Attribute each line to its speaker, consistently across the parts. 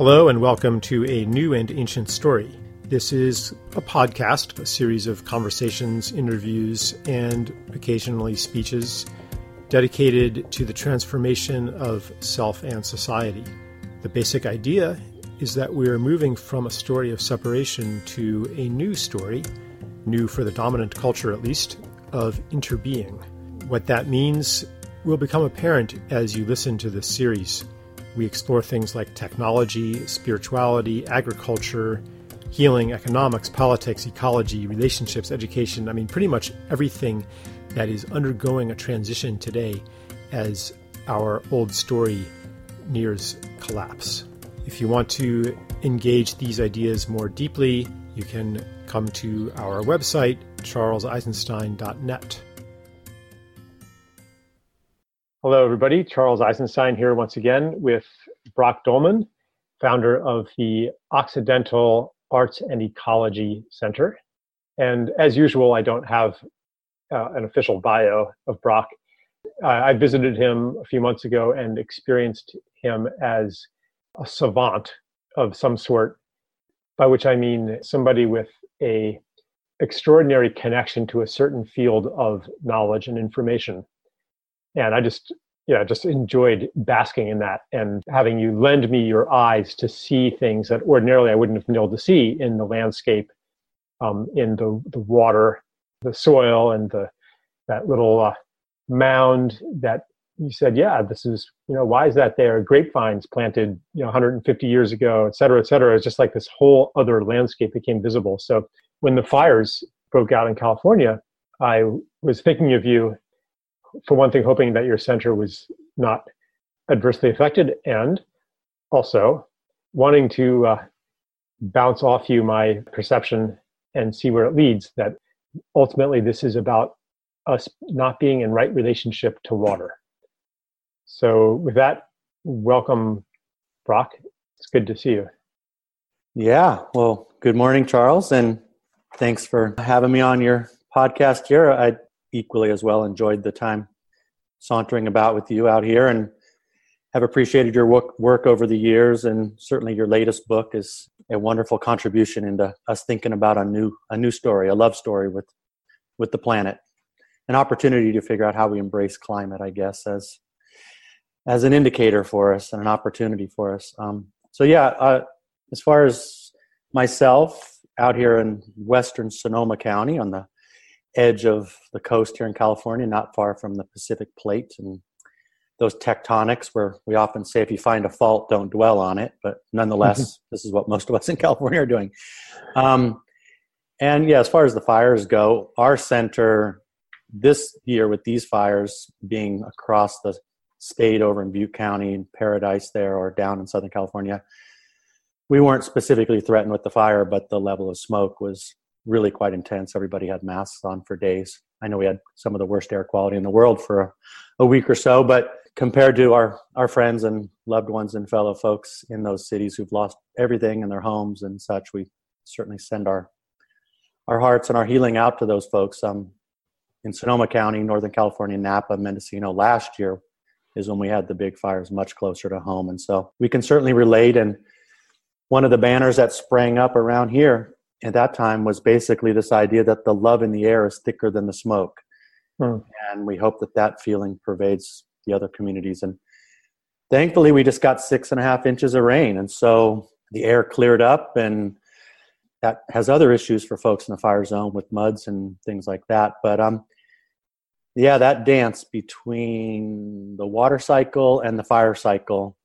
Speaker 1: Hello, and welcome to a new and ancient story. This is a podcast, a series of conversations, interviews, and occasionally speeches dedicated to the transformation of self and society. The basic idea is that we are moving from a story of separation to a new story, new for the dominant culture at least, of interbeing. What that means will become apparent as you listen to this series. We explore things like technology, spirituality, agriculture, healing, economics, politics, ecology, relationships, education. I mean, pretty much everything that is undergoing a transition today as our old story nears collapse. If you want to engage these ideas more deeply, you can come to our website, charleseisenstein.net. Hello, everybody. Charles Eisenstein here once again with Brock Dolman, founder of the Occidental Arts and Ecology Center. And as usual, I don't have uh, an official bio of Brock. Uh, I visited him a few months ago and experienced him as a savant of some sort, by which I mean somebody with a extraordinary connection to a certain field of knowledge and information and I just yeah just enjoyed basking in that and having you lend me your eyes to see things that ordinarily I wouldn't have been able to see in the landscape, um, in the the water, the soil, and the that little uh, mound that you said, yeah, this is you know why is that there? Grapevines planted you know 150 years ago, et cetera, et cetera. It's just like this whole other landscape became visible. So when the fires broke out in California, I was thinking of you for one thing, hoping that your center was not adversely affected, and also wanting to uh, bounce off you my perception and see where it leads. That ultimately, this is about us not being in right relationship to water. So, with that, welcome, Brock. It's good to see you.
Speaker 2: Yeah. Well, good morning, Charles, and thanks for having me on your podcast here. I equally as well enjoyed the time sauntering about with you out here and have appreciated your work, work over the years. And certainly your latest book is a wonderful contribution into us thinking about a new a new story a love story with with the planet. An opportunity to figure out how we embrace climate i guess as as an indicator for us and an opportunity for us. Um, so yeah uh, as far as myself out here in western sonoma county on the edge of the coast here in California, not far from the Pacific Plate and those tectonics where we often say if you find a fault, don't dwell on it. But nonetheless, this is what most of us in California are doing. Um, and yeah, as far as the fires go, our center this year with these fires being across the state over in Butte County and Paradise there or down in Southern California, we weren't specifically threatened with the fire, but the level of smoke was really quite intense. Everybody had masks on for days. I know we had some of the worst air quality in the world for a, a week or so, but compared to our, our friends and loved ones and fellow folks in those cities who've lost everything in their homes and such, we certainly send our our hearts and our healing out to those folks. Um, in Sonoma County, Northern California, Napa, Mendocino last year is when we had the big fires much closer to home. And so we can certainly relate. And one of the banners that sprang up around here at that time was basically this idea that the love in the air is thicker than the smoke. Hmm. And we hope that that feeling pervades the other communities. And thankfully, we just got six and a half inches of rain. And so the air cleared up, and that has other issues for folks in the fire zone with muds and things like that. But um, yeah, that dance between the water cycle and the fire cycle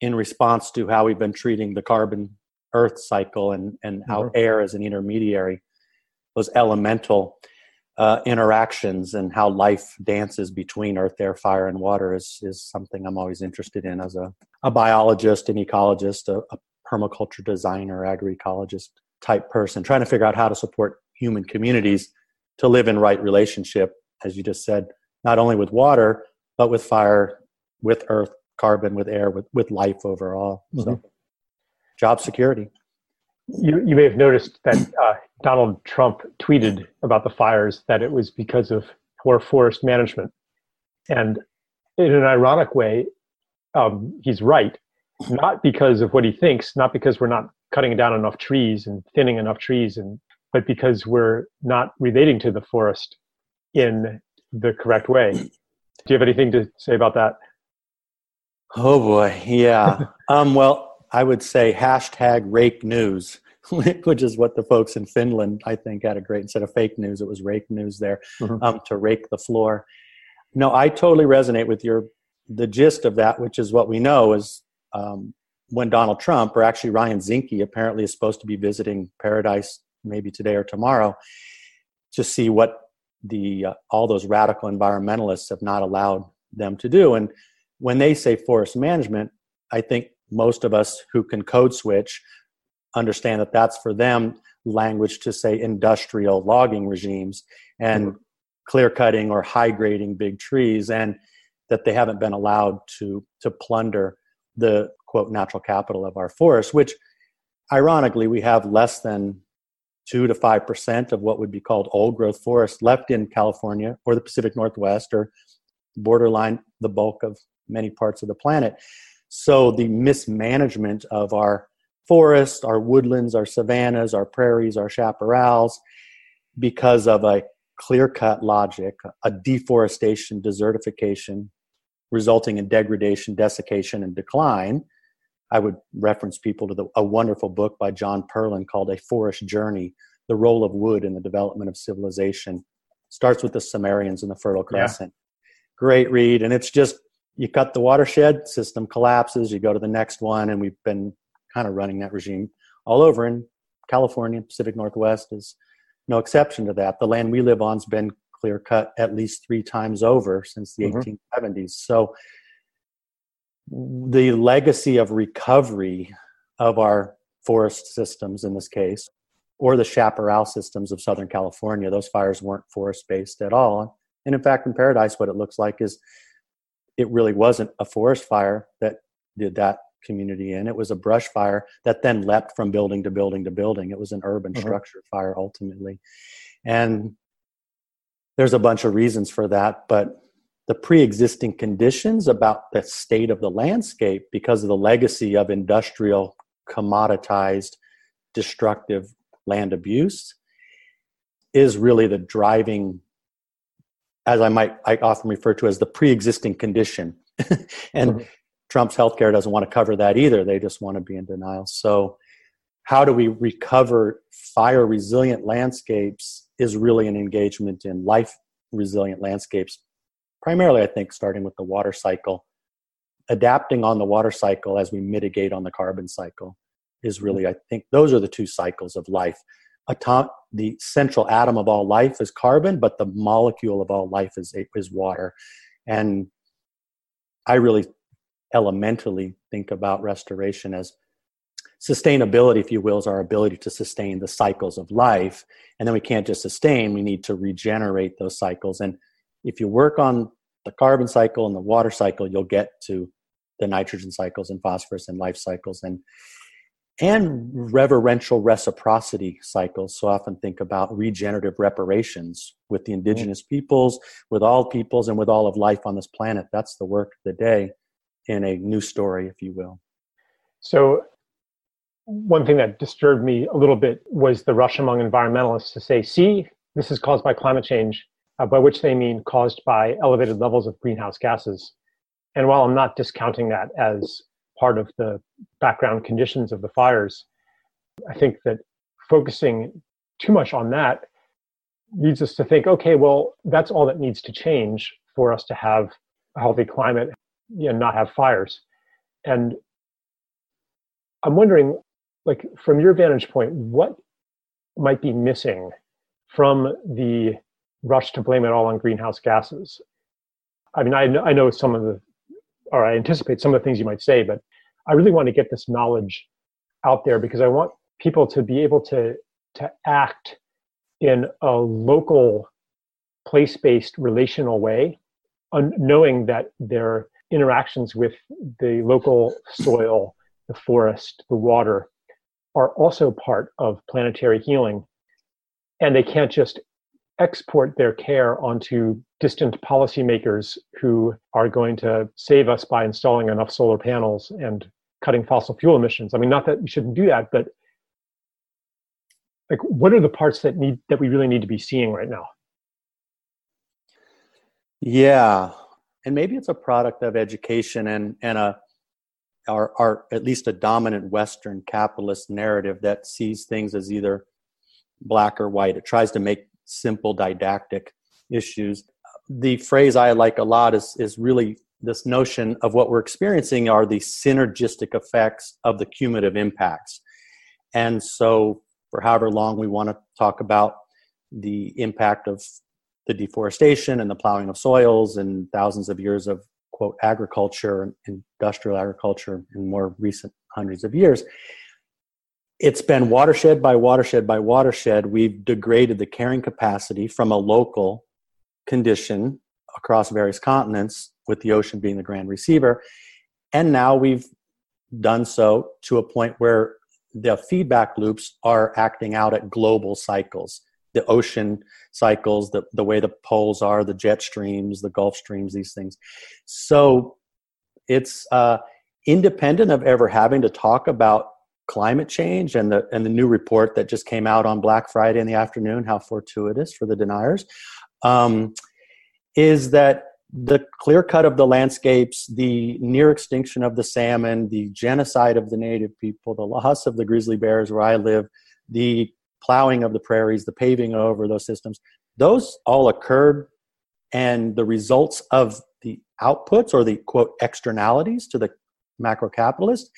Speaker 2: in response to how we've been treating the carbon earth cycle and, and how mm-hmm. air is an intermediary, those elemental uh, interactions and how life dances between earth, air, fire, and water is, is something I'm always interested in as a, a biologist, an ecologist, a, a permaculture designer, agroecologist type person, trying to figure out how to support human communities to live in right relationship, as you just said, not only with water, but with fire, with earth, carbon, with air, with, with life overall. Mm-hmm. So job security.
Speaker 1: You, you may have noticed that uh, Donald Trump tweeted about the fires that it was because of poor forest management. And in an ironic way, um, he's right. not because of what he thinks, not because we're not cutting down enough trees and thinning enough trees, and but because we're not relating to the forest in the correct way. Do you have anything to say about that?
Speaker 2: Oh boy, yeah. um, well, I would say hashtag rake news, which is what the folks in Finland, I think, had a great instead of fake news, it was rake news there mm-hmm. um, to rake the floor. No, I totally resonate with your the gist of that, which is what we know is um, when Donald Trump, or actually Ryan Zinke, apparently is supposed to be visiting Paradise maybe today or tomorrow to see what the uh, all those radical environmentalists have not allowed them to do. And when they say forest management, I think most of us who can code switch understand that that's for them language to say industrial logging regimes and mm-hmm. clear cutting or high grading big trees and that they haven't been allowed to to plunder the quote natural capital of our forests which ironically we have less than 2 to 5% of what would be called old growth forests left in California or the Pacific Northwest or borderline the bulk of many parts of the planet so the mismanagement of our forests, our woodlands, our savannas, our prairies, our chaparrals, because of a clear cut logic, a deforestation, desertification, resulting in degradation, desiccation, and decline. I would reference people to the, a wonderful book by John Perlin called A Forest Journey The Role of Wood in the Development of Civilization. Starts with the Sumerians and the Fertile Crescent. Yeah. Great read. And it's just, you cut the watershed, system collapses, you go to the next one, and we've been kind of running that regime all over. in California, Pacific Northwest is no exception to that. The land we live on's been clear cut at least three times over since the mm-hmm. 1870s. So the legacy of recovery of our forest systems in this case, or the chaparral systems of Southern California, those fires weren't forest based at all. And in fact, in Paradise, what it looks like is it really wasn't a forest fire that did that community in. It was a brush fire that then leapt from building to building to building. It was an urban uh-huh. structure fire ultimately. And there's a bunch of reasons for that, but the pre existing conditions about the state of the landscape because of the legacy of industrial, commoditized, destructive land abuse is really the driving as I might I often refer to as the pre-existing condition. and mm-hmm. Trump's healthcare doesn't want to cover that either. They just want to be in denial. So, how do we recover fire resilient landscapes is really an engagement in life resilient landscapes. Primarily, I think, starting with the water cycle, adapting on the water cycle as we mitigate on the carbon cycle is really, I think, those are the two cycles of life. Atom- the central atom of all life is carbon, but the molecule of all life is, is water. And I really elementally think about restoration as sustainability, if you will, is our ability to sustain the cycles of life. And then we can't just sustain, we need to regenerate those cycles. And if you work on the carbon cycle and the water cycle, you'll get to the nitrogen cycles and phosphorus and life cycles and and reverential reciprocity cycles. So I often think about regenerative reparations with the indigenous peoples, with all peoples, and with all of life on this planet. That's the work of the day in a new story, if you will.
Speaker 1: So, one thing that disturbed me a little bit was the rush among environmentalists to say, see, this is caused by climate change, uh, by which they mean caused by elevated levels of greenhouse gases. And while I'm not discounting that as part of the background conditions of the fires, I think that focusing too much on that leads us to think, okay, well, that's all that needs to change for us to have a healthy climate know, not have fires. And I'm wondering, like, from your vantage point, what might be missing from the rush to blame it all on greenhouse gases? I mean, I know, I know some of the, or I anticipate some of the things you might say, but I really want to get this knowledge out there because I want people to be able to to act in a local, place-based, relational way, un- knowing that they're interactions with the local soil, the forest, the water are also part of planetary healing. And they can't just export their care onto distant policymakers who are going to save us by installing enough solar panels and cutting fossil fuel emissions. I mean, not that we shouldn't do that, but like, what are the parts that need that we really need to be seeing right now?
Speaker 2: Yeah, and maybe it's a product of education and and a our, our at least a dominant Western capitalist narrative that sees things as either black or white. It tries to make simple didactic issues. The phrase I like a lot is is really this notion of what we're experiencing are the synergistic effects of the cumulative impacts. And so for however long we want to talk about the impact of the deforestation and the plowing of soils and thousands of years of quote agriculture and industrial agriculture in more recent hundreds of years it's been watershed by watershed by watershed. We've degraded the carrying capacity from a local condition across various continents with the ocean being the grand receiver. And now we've done so to a point where the feedback loops are acting out at global cycles. The ocean cycles the, the way the poles are the jet streams the gulf streams these things. So it's uh, independent of ever having to talk about climate change and the and the new report that just came out on black friday in the afternoon how fortuitous for the deniers um, is that the clear cut of the landscapes, the near extinction of the salmon, the genocide of the native people, the loss of the grizzly bears where I live, the plowing of the prairies, the paving over those systems, those all occurred. And the results of the outputs or the quote externalities to the macro capitalist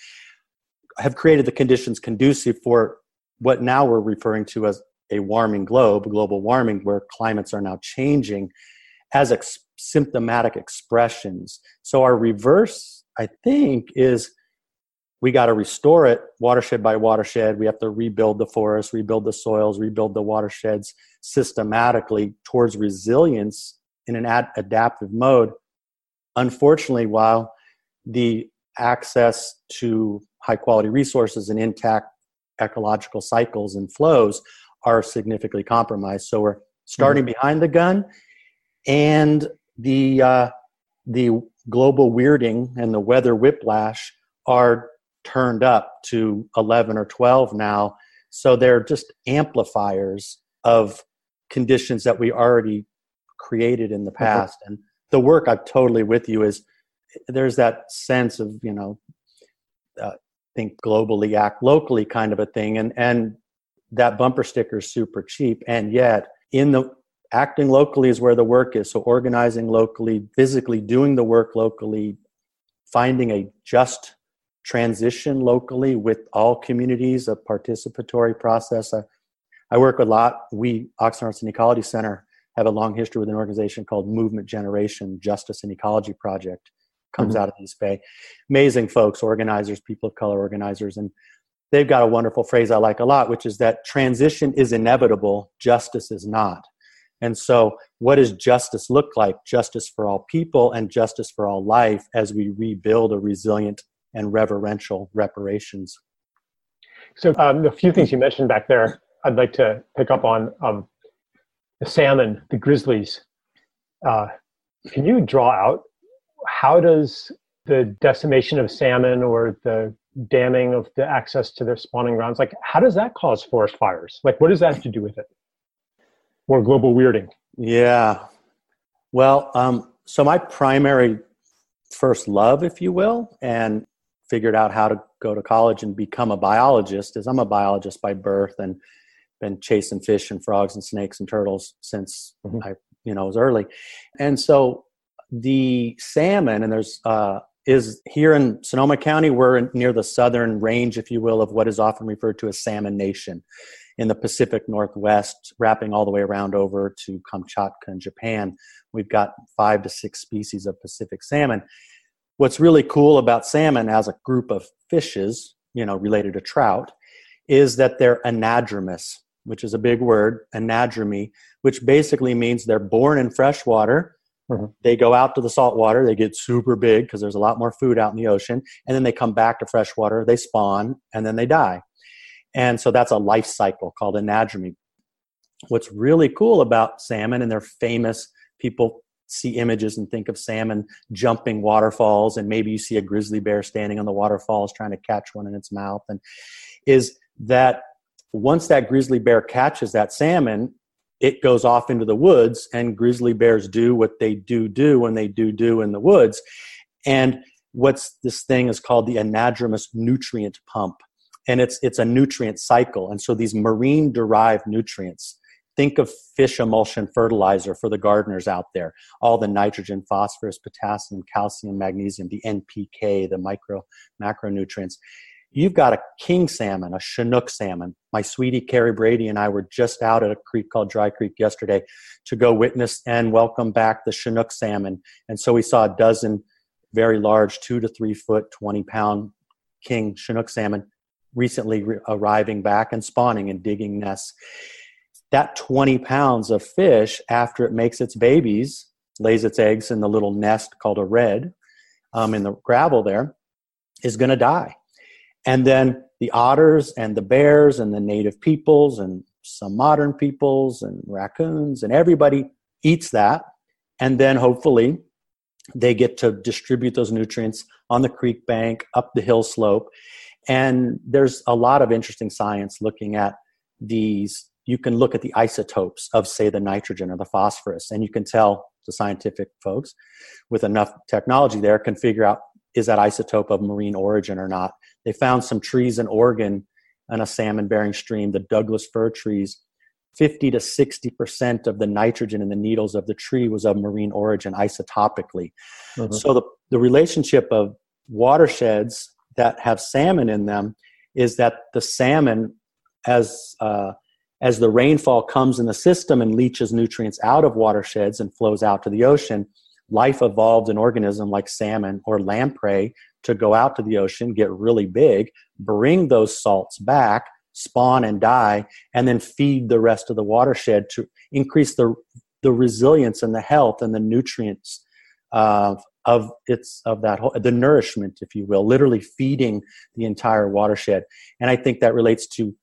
Speaker 2: have created the conditions conducive for what now we're referring to as a warming globe, global warming, where climates are now changing as ex- symptomatic expressions. So our reverse, I think, is we got to restore it watershed by watershed. We have to rebuild the forests, rebuild the soils, rebuild the watersheds systematically towards resilience in an ad- adaptive mode. Unfortunately, while the access to high quality resources and intact ecological cycles and flows are significantly compromised. So we're starting mm-hmm. behind the gun and the uh, the global weirding and the weather whiplash are turned up to 11 or 12 now so they're just amplifiers of conditions that we already created in the mm-hmm. past and the work i'm totally with you is there's that sense of you know uh, think globally act locally kind of a thing and and that bumper sticker is super cheap and yet in the acting locally is where the work is. So organizing locally, physically doing the work locally, finding a just transition locally with all communities, a participatory process. I, I work a lot. We, Occidental Arts and Ecology Center, have a long history with an organization called Movement Generation Justice and Ecology Project. Comes mm-hmm. out of East Bay. Amazing folks, organizers, people of color organizers. And they've got a wonderful phrase I like a lot, which is that transition is inevitable, justice is not. And so, what does justice look like? Justice for all people and justice for all life as we rebuild a resilient and reverential reparations.
Speaker 1: So, um, a few things you mentioned back there, I'd like to pick up on um, the salmon, the grizzlies. Uh, can you draw out how does the decimation of salmon or the damming of the access to their spawning grounds, like how does that cause forest fires? Like, what does that have to do with it? or global weirding?
Speaker 2: Yeah. Well, um, so my primary first love, if you will, and figured out how to go to college and become a biologist is I'm a biologist by birth and been chasing fish and frogs and snakes and turtles since mm-hmm. I, you know, was early. And so the salmon, and there's, uh, is here in Sonoma County, we're near the southern range, if you will, of what is often referred to as salmon nation in the Pacific Northwest, wrapping all the way around over to Kamchatka in Japan. We've got five to six species of Pacific salmon. What's really cool about salmon as a group of fishes, you know, related to trout, is that they're anadromous, which is a big word, anadromy, which basically means they're born in fresh water. Mm-hmm. They go out to the salt water, they get super big because there's a lot more food out in the ocean, and then they come back to fresh water, they spawn, and then they die. And so that's a life cycle called anadromy. What's really cool about salmon, and they're famous, people see images and think of salmon jumping waterfalls and maybe you see a grizzly bear standing on the waterfalls trying to catch one in its mouth and is that once that grizzly bear catches that salmon it goes off into the woods and grizzly bears do what they do do when they do do in the woods. And what's this thing is called the anadromous nutrient pump. And it's it's a nutrient cycle. And so these marine derived nutrients think of fish emulsion fertilizer for the gardeners out there. All the nitrogen phosphorus potassium calcium magnesium the npk the micro macronutrients you've got a king salmon a chinook salmon my sweetie carrie brady and i were just out at a creek called dry creek yesterday to go witness and welcome back the chinook salmon and so we saw a dozen very large two to three foot 20 pound king chinook salmon recently re- arriving back and spawning and digging nests. That 20 pounds of fish, after it makes its babies, lays its eggs in the little nest called a redd um, in the gravel there, is going to die. And then the otters and the bears and the native peoples and some modern peoples and raccoons and everybody eats that. And then hopefully they get to distribute those nutrients on the creek bank, up the hill slope. And there's a lot of interesting science looking at these. You can look at the isotopes of, say, the nitrogen or the phosphorus, and you can tell the scientific folks with enough technology there can figure out is that isotope of marine origin or not. They found some trees in Oregon in a salmon bearing stream, the Douglas fir trees. 50 to 60% of the nitrogen in the needles of the tree was of marine origin isotopically. Mm-hmm. So the, the relationship of watersheds that have salmon in them is that the salmon, as uh, as the rainfall comes in the system and leaches nutrients out of watersheds and flows out to the ocean, life evolved an organism like salmon or lamprey to go out to the ocean, get really big, bring those salts back, spawn and die, and then feed the rest of the watershed to increase the the resilience and the health and the nutrients uh, of its of that whole, the nourishment if you will literally feeding the entire watershed. And i think that relates to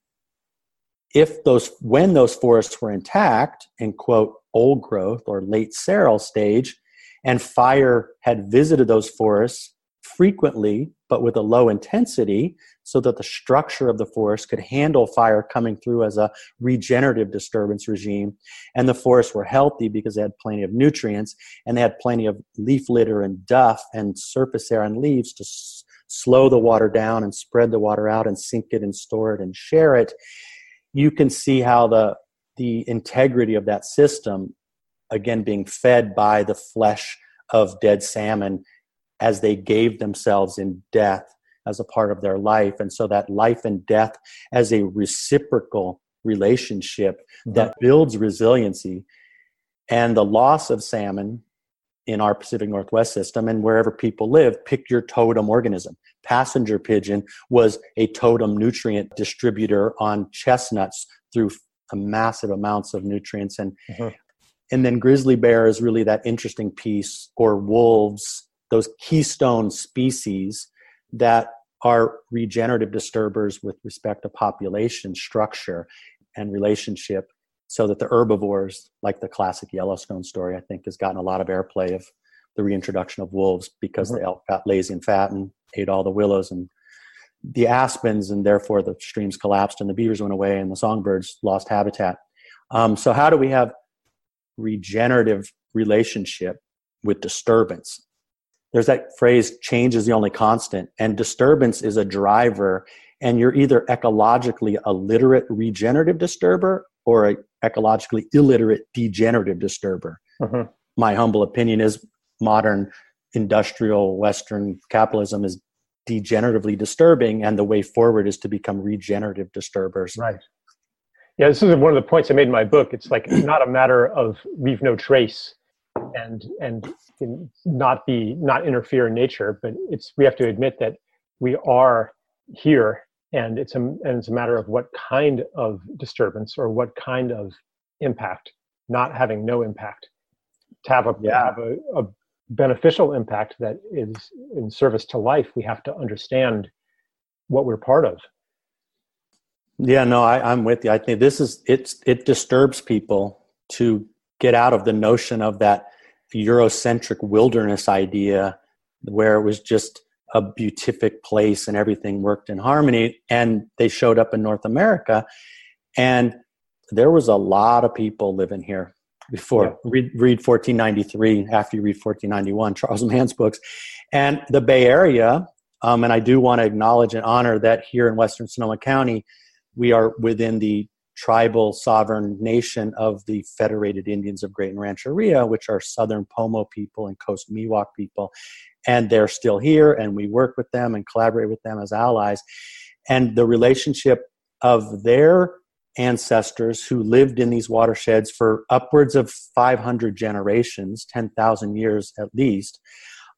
Speaker 2: if those when those forests were intact in quote old growth or late seral stage and fire had visited those forests frequently but with a low intensity so that the structure of the forest could handle fire coming through as a regenerative disturbance regime. And the forests were healthy because they had plenty of nutrients and they had plenty of leaf litter and duff and surface air and leaves to s- slow the water down and spread the water out and sink it and store it and share it. You can see how the the integrity of that system, again, being fed by the flesh of dead salmon as they gave themselves in death as a part of their life. And so that life and death as a reciprocal relationship mm-hmm. that builds resiliency. And the loss of salmon in our Pacific Northwest system and wherever people live, pick your totem organism. Passenger pigeon was a totem nutrient distributor on chestnuts through massive amounts of nutrients and mm-hmm. and then grizzly bear is really that interesting piece or wolves those keystone species that are regenerative disturbers with respect to population structure and relationship so that the herbivores like the classic yellowstone story i think has gotten a lot of airplay of the reintroduction of wolves because mm-hmm. the elk got lazy and fat and ate all the willows and the aspens and therefore the streams collapsed and the beavers went away and the songbirds lost habitat um, so how do we have regenerative relationship with disturbance there's that phrase change is the only constant and disturbance is a driver and you're either ecologically illiterate regenerative disturber or a ecologically illiterate degenerative disturber. Uh-huh. my humble opinion is modern industrial western capitalism is degeneratively disturbing and the way forward is to become regenerative disturbers.
Speaker 1: Right. Yeah this is one of the points i made in my book. It's like it's not a matter of leave no trace and and not be not interfere in nature but it's we have to admit that we are here and it's a and it's a matter of what kind of disturbance or what kind of impact not having no impact. To have a, yeah. have a, a beneficial impact that is in service to life we have to understand what we're part of.
Speaker 2: Yeah no I, i'm with you. I think this is it's it disturbs people to get out of the notion of that Eurocentric wilderness idea where it was just a beatific place and everything worked in harmony. And they showed up in North America. And there was a lot of people living here before. Yeah. Read, read 1493 after you read 1491, Charles Mann's books. And the Bay Area, um, and I do want to acknowledge and honor that here in Western Sonoma County, we are within the tribal sovereign nation of the Federated Indians of Graton Rancheria, which are Southern Pomo people and Coast Miwok people. And they're still here, and we work with them and collaborate with them as allies. And the relationship of their ancestors who lived in these watersheds for upwards of 500 generations, 10,000 years at least.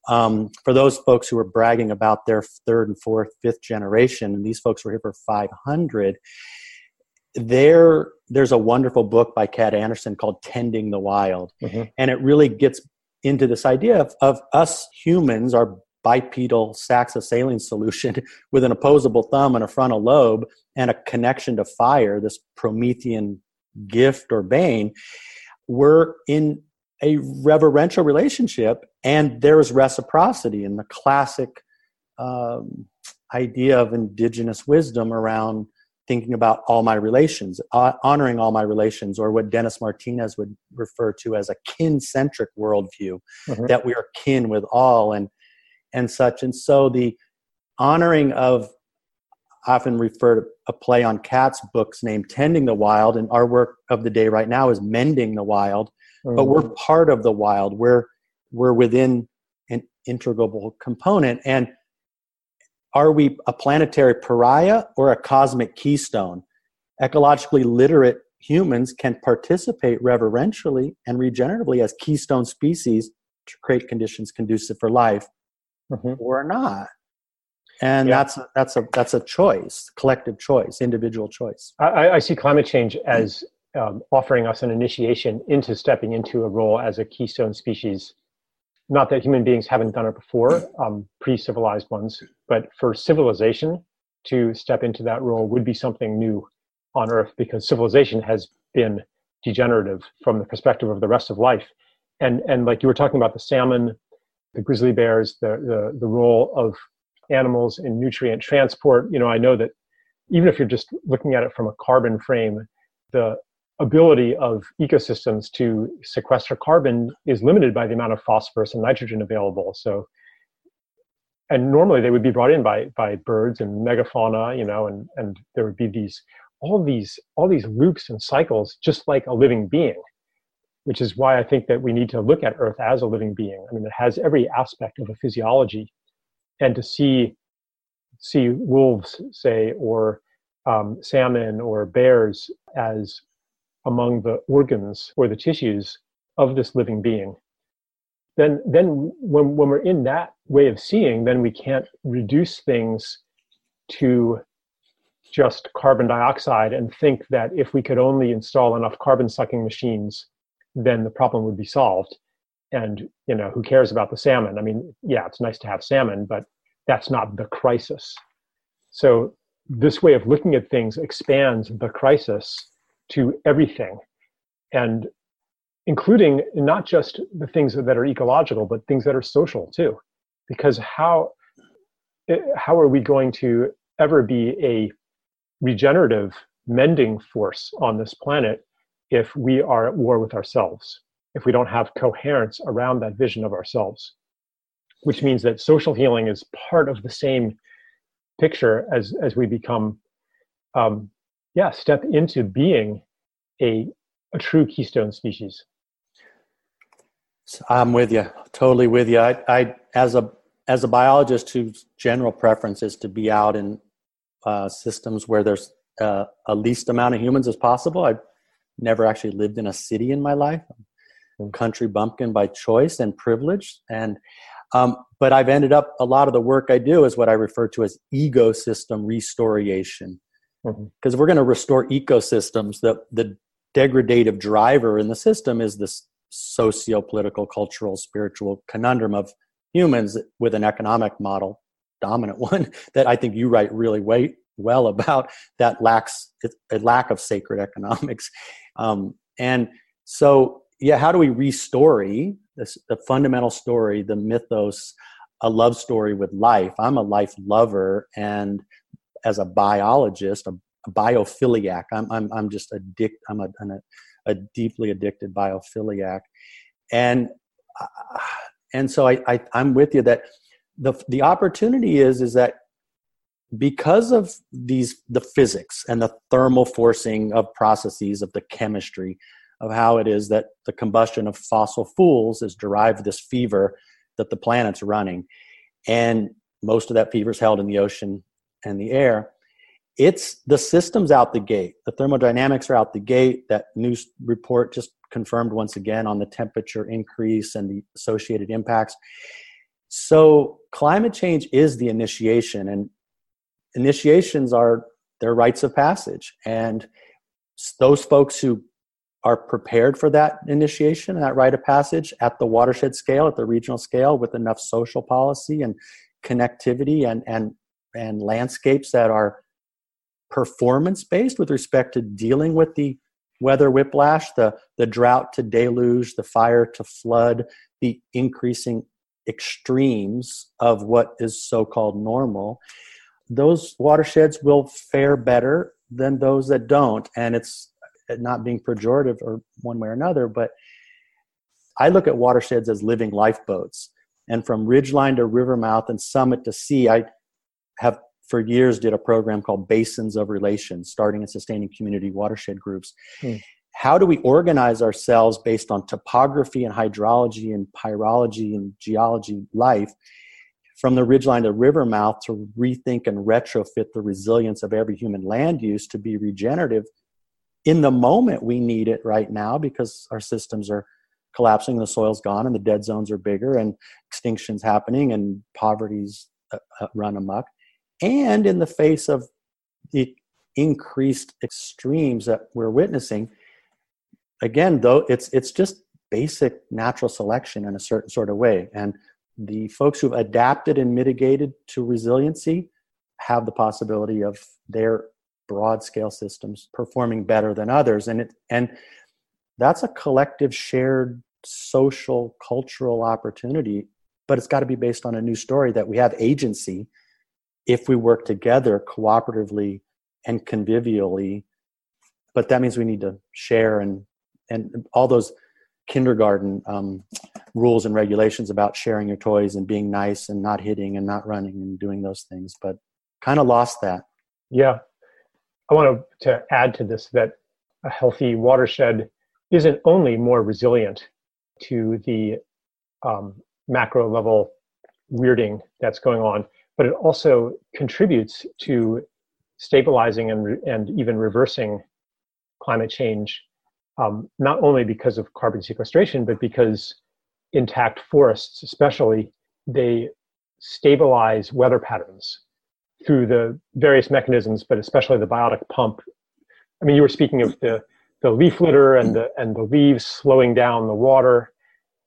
Speaker 2: Um, for those folks who were bragging about their third and fourth, fifth generation, and these folks were here for 500, there there's a wonderful book by Kat Anderson called Tending the Wild. Mm-hmm. And it really gets into this idea of, of us humans, our bipedal sacs of saline solution with an opposable thumb and a frontal lobe and a connection to fire, this Promethean gift or bane, we're in a reverential relationship and there is reciprocity in the classic um, idea of indigenous wisdom around thinking about all my relations, uh, honoring all my relations, or what Dennis Martinez would refer to as a kin-centric worldview, mm-hmm. that we are kin with all and and such. And so the honoring of often refer to a play on Kat's books named Tending the Wild, and our work of the day right now is Mending the Wild. Mm-hmm. But we're mm-hmm. part of the wild. We're we're within an integrable component. And are we a planetary pariah or a cosmic keystone? Ecologically literate humans can participate reverentially and regeneratively as keystone species to create conditions conducive for life mm-hmm. or not. And yeah. that's a, that's a that's a choice, collective choice, individual choice.
Speaker 1: I, I see climate change as um, offering us an initiation into stepping into a role as a keystone species not that human beings haven't done it before, um, pre-civilized ones, but for civilization to step into that role would be something new on Earth because civilization has been degenerative from the perspective of the rest of life. And and like you were talking about the salmon, the grizzly bears, the the, the role of animals in nutrient transport. You know, I know that even if you're just looking at it from a carbon frame, the ability of ecosystems to sequester carbon is limited by the amount of phosphorus and nitrogen available. So, and normally they would be brought in by by birds and megafauna, you know, and and there would be these all these all these loops and cycles, just like a living being. Which is why I think that we need to look at Earth as a living being. I mean, it has every aspect of a physiology, and to see see wolves, say, or um, salmon or bears as among the organs or the tissues of this living being then then when, when we're in that way of seeing then we can't reduce things to just carbon dioxide and think that if we could only install enough carbon sucking machines then the problem would be solved. And you know who cares about the salmon? I mean yeah it's nice to have salmon but that's not the crisis. So this way of looking at things expands the crisis to everything. And including not just the things that are ecological but things that are social too because how eh, how are we going to ever be a regenerative mending force on this planet if we are at war with ourselves if we don't have coherence around that vision of ourselves which means that social healing is part of the same picture as as we become um, yeah, step into being a, a true keystone species.
Speaker 2: I'm with you, totally with you. I, I as a as a biologist whose general preference is to be out in uh, systems where there's uh, a least amount of humans as possible. I've never actually lived in a city in my life. I'm country bumpkin by choice and privilege, and um, but I've ended up a lot of the work I do is what I refer to as ecosystem restoration. Because mm-hmm. if we're going to restore ecosystems, the, the degradative driver in the system is this socio-political, cultural, spiritual conundrum of humans with an economic model, dominant one, that I think you write really well about that lacks a lack of sacred economics. Um, and so, yeah, how do we restore this, the fundamental story, the mythos, a love story with life. I'm a life lover, and as a biologist, a, a biophiliac. I'm, I'm, I'm just. I'm a, a, a deeply addicted biophiliac, and uh, and so I, I I'm with you that the the opportunity is is that because of these the physics and the thermal forcing of processes of the chemistry of how it is that the combustion of fossil fuels has derived this fever that the planet's running and most of that fever is held in the ocean and the air it's the systems out the gate. The thermodynamics are out the gate. That news report just confirmed once again on the temperature increase and the associated impacts. So climate change is the initiation and initiations are their rites of passage. And those folks who are prepared for that initiation that rite of passage at the watershed scale at the regional scale with enough social policy and connectivity and and and landscapes that are performance based with respect to dealing with the weather whiplash the the drought to deluge the fire to flood the increasing extremes of what is so called normal those watersheds will fare better than those that don't. And it's not being pejorative or one way or another, but I look at watersheds as living lifeboats. And from ridgeline to river mouth and summit to sea, I have for years did a program called Basins of Relations, starting and sustaining community watershed groups. Hmm. How do we organize ourselves based on topography and hydrology and pyrology and geology life from the ridgeline to river mouth to rethink and retrofit the resilience of every human land use to be regenerative in the moment we need it right now because our systems are collapsing the soil's gone and the dead zones are bigger and extinctions happening and poverty's uh, uh, run amok and in the face of the increased extremes that we're witnessing again though it's it's just basic natural selection in a certain sort of way. And the folks who've adapted and mitigated to resiliency have the possibility of their broad scale systems performing better than others. And it and that's a collective shared social cultural opportunity but it's got to be based on a new story that we have agency if we work together cooperatively and convivially but that means we need to share and and all those kindergarten um, rules and regulations about sharing your toys and being nice and not hitting and not running and doing those things, but kind of lost that.
Speaker 1: Yeah. I want to to add to this that a healthy watershed isn't only more resilient to the um, macro level weirding that's going on, but it also contributes to stabilizing and, re- and even reversing climate change um, not only because of carbon sequestration, but because intact forests, especially, they stabilize weather patterns through the various mechanisms, but especially the biotic pump. I mean, you were speaking of the, the leaf litter and the, and the leaves slowing down the water.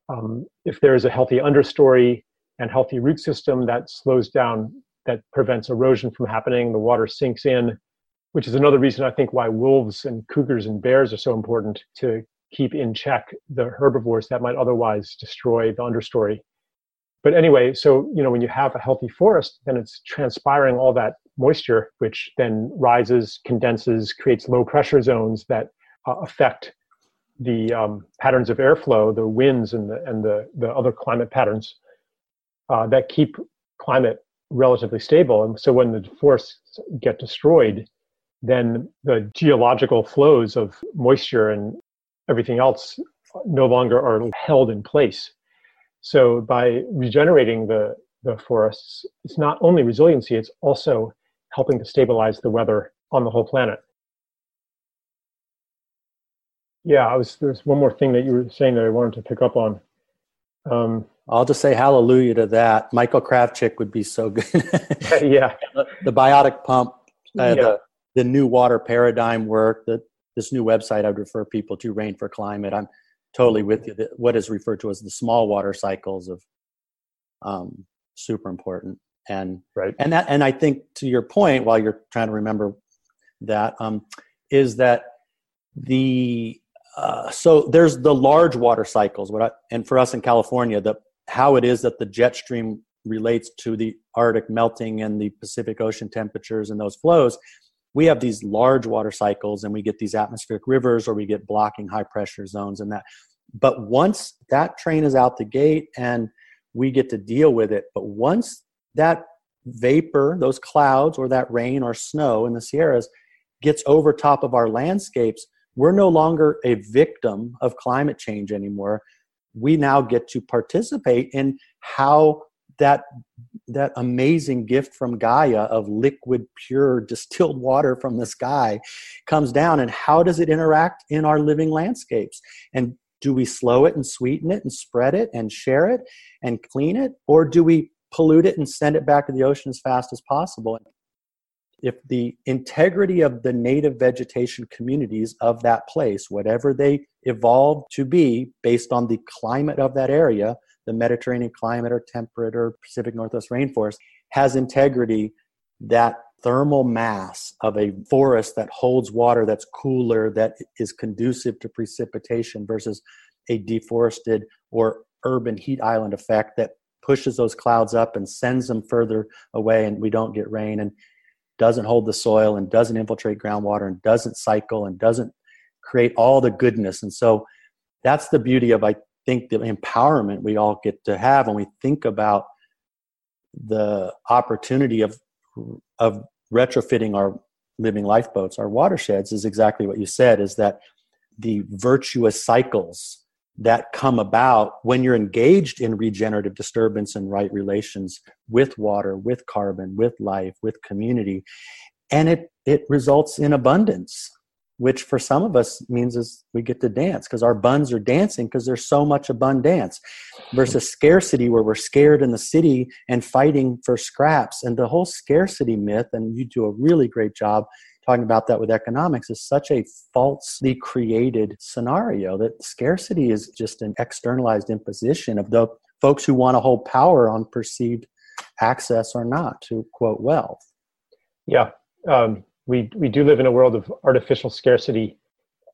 Speaker 1: Um, if there's a healthy understory and healthy root system that slows down, that prevents erosion from happening, the water sinks in, which is another reason I think why wolves and cougars and bears are so important to keep in check the herbivores that might otherwise destroy the understory. But anyway, so you know when you have a healthy forest, then it's transpiring all that moisture, which then rises, condenses, creates low pressure zones that uh, affect the um, patterns of airflow, the winds, and the and the the other climate patterns uh, that keep climate relatively stable. And so when the forests get destroyed, then the geological flows of moisture and everything else no longer are held in place. So by regenerating the, the forests, it's not only resiliency, it's also helping to stabilize the weather on the whole planet. Yeah, I was there's one more thing that you were saying that I wanted to pick up on.
Speaker 2: Um, I'll just say hallelujah to that. Michael Kravčík would be so good.
Speaker 1: yeah.
Speaker 2: The, the biotic pump, uh, yeah. the the new water paradigm work, that this new website I'd refer people to, Rain for Climate. I'm totally with you. What is referred to as the small water cycles of um, super important. And
Speaker 1: right.
Speaker 2: and that and I think to your point, while you're trying to remember that, um, is that the Uh, so there's the large water cycles, what I, and for us in California, the how it is that the jet stream relates to the Arctic melting and the Pacific Ocean temperatures and those flows. We have these large water cycles, and we get these atmospheric rivers, or we get blocking high pressure zones, and that. But once that train is out the gate, and we get to deal with it, but once that vapor, those clouds, or that rain or snow in the Sierras gets over top of our landscapes, we're no longer a victim of climate change anymore. We now get to participate in how that that amazing gift from Gaia of liquid, pure, distilled water from the sky comes down, and how does it interact in our living landscapes? And do we slow it and sweeten it and spread it and share it and clean it, or do we pollute it and send it back to the ocean as fast as possible? If the integrity of the native vegetation communities of that place, whatever they evolved to be based on the climate of that area, the Mediterranean climate or temperate or Pacific Northwest rainforest, has integrity, that thermal mass of a forest that holds water that's cooler, that is conducive to precipitation versus a deforested or urban heat island effect that pushes those clouds up and sends them further away and we don't get rain. And doesn't hold the soil and doesn't infiltrate groundwater and doesn't cycle and doesn't create all the goodness. And so that's the beauty of, I think, the empowerment we all get to have when we think about the opportunity of, of retrofitting our living lifeboats, our watersheds, is exactly what you said, is that the virtuous cycles that come about when you're engaged in regenerative disturbance and right relations with water, with carbon, with life, with community. And it, it results in abundance, which for some of us means is we get to dance because our buns are dancing because there's so much abundance versus scarcity where we're scared in the city and fighting for scraps. And the whole scarcity myth, and you do a really great job talking about that with economics is such a falsely created scenario that scarcity is just an externalized imposition of the folks who want to hold power on perceived access or not to quote wealth.
Speaker 1: Yeah, um, we we do live in a world of artificial scarcity,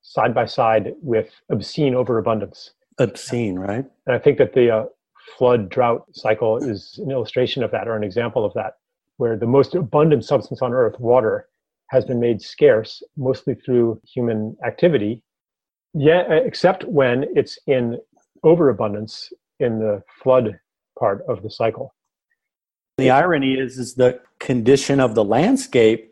Speaker 1: side by side with obscene overabundance.
Speaker 2: Obscene, right?
Speaker 1: And I think that the uh, flood drought cycle is an illustration of that, or an example of that, where the most abundant substance on Earth, water, has been made scarce mostly through human activity, yeah, uh, except when it's in overabundance in the flood part of the cycle.
Speaker 2: The irony is, is the condition of the landscape,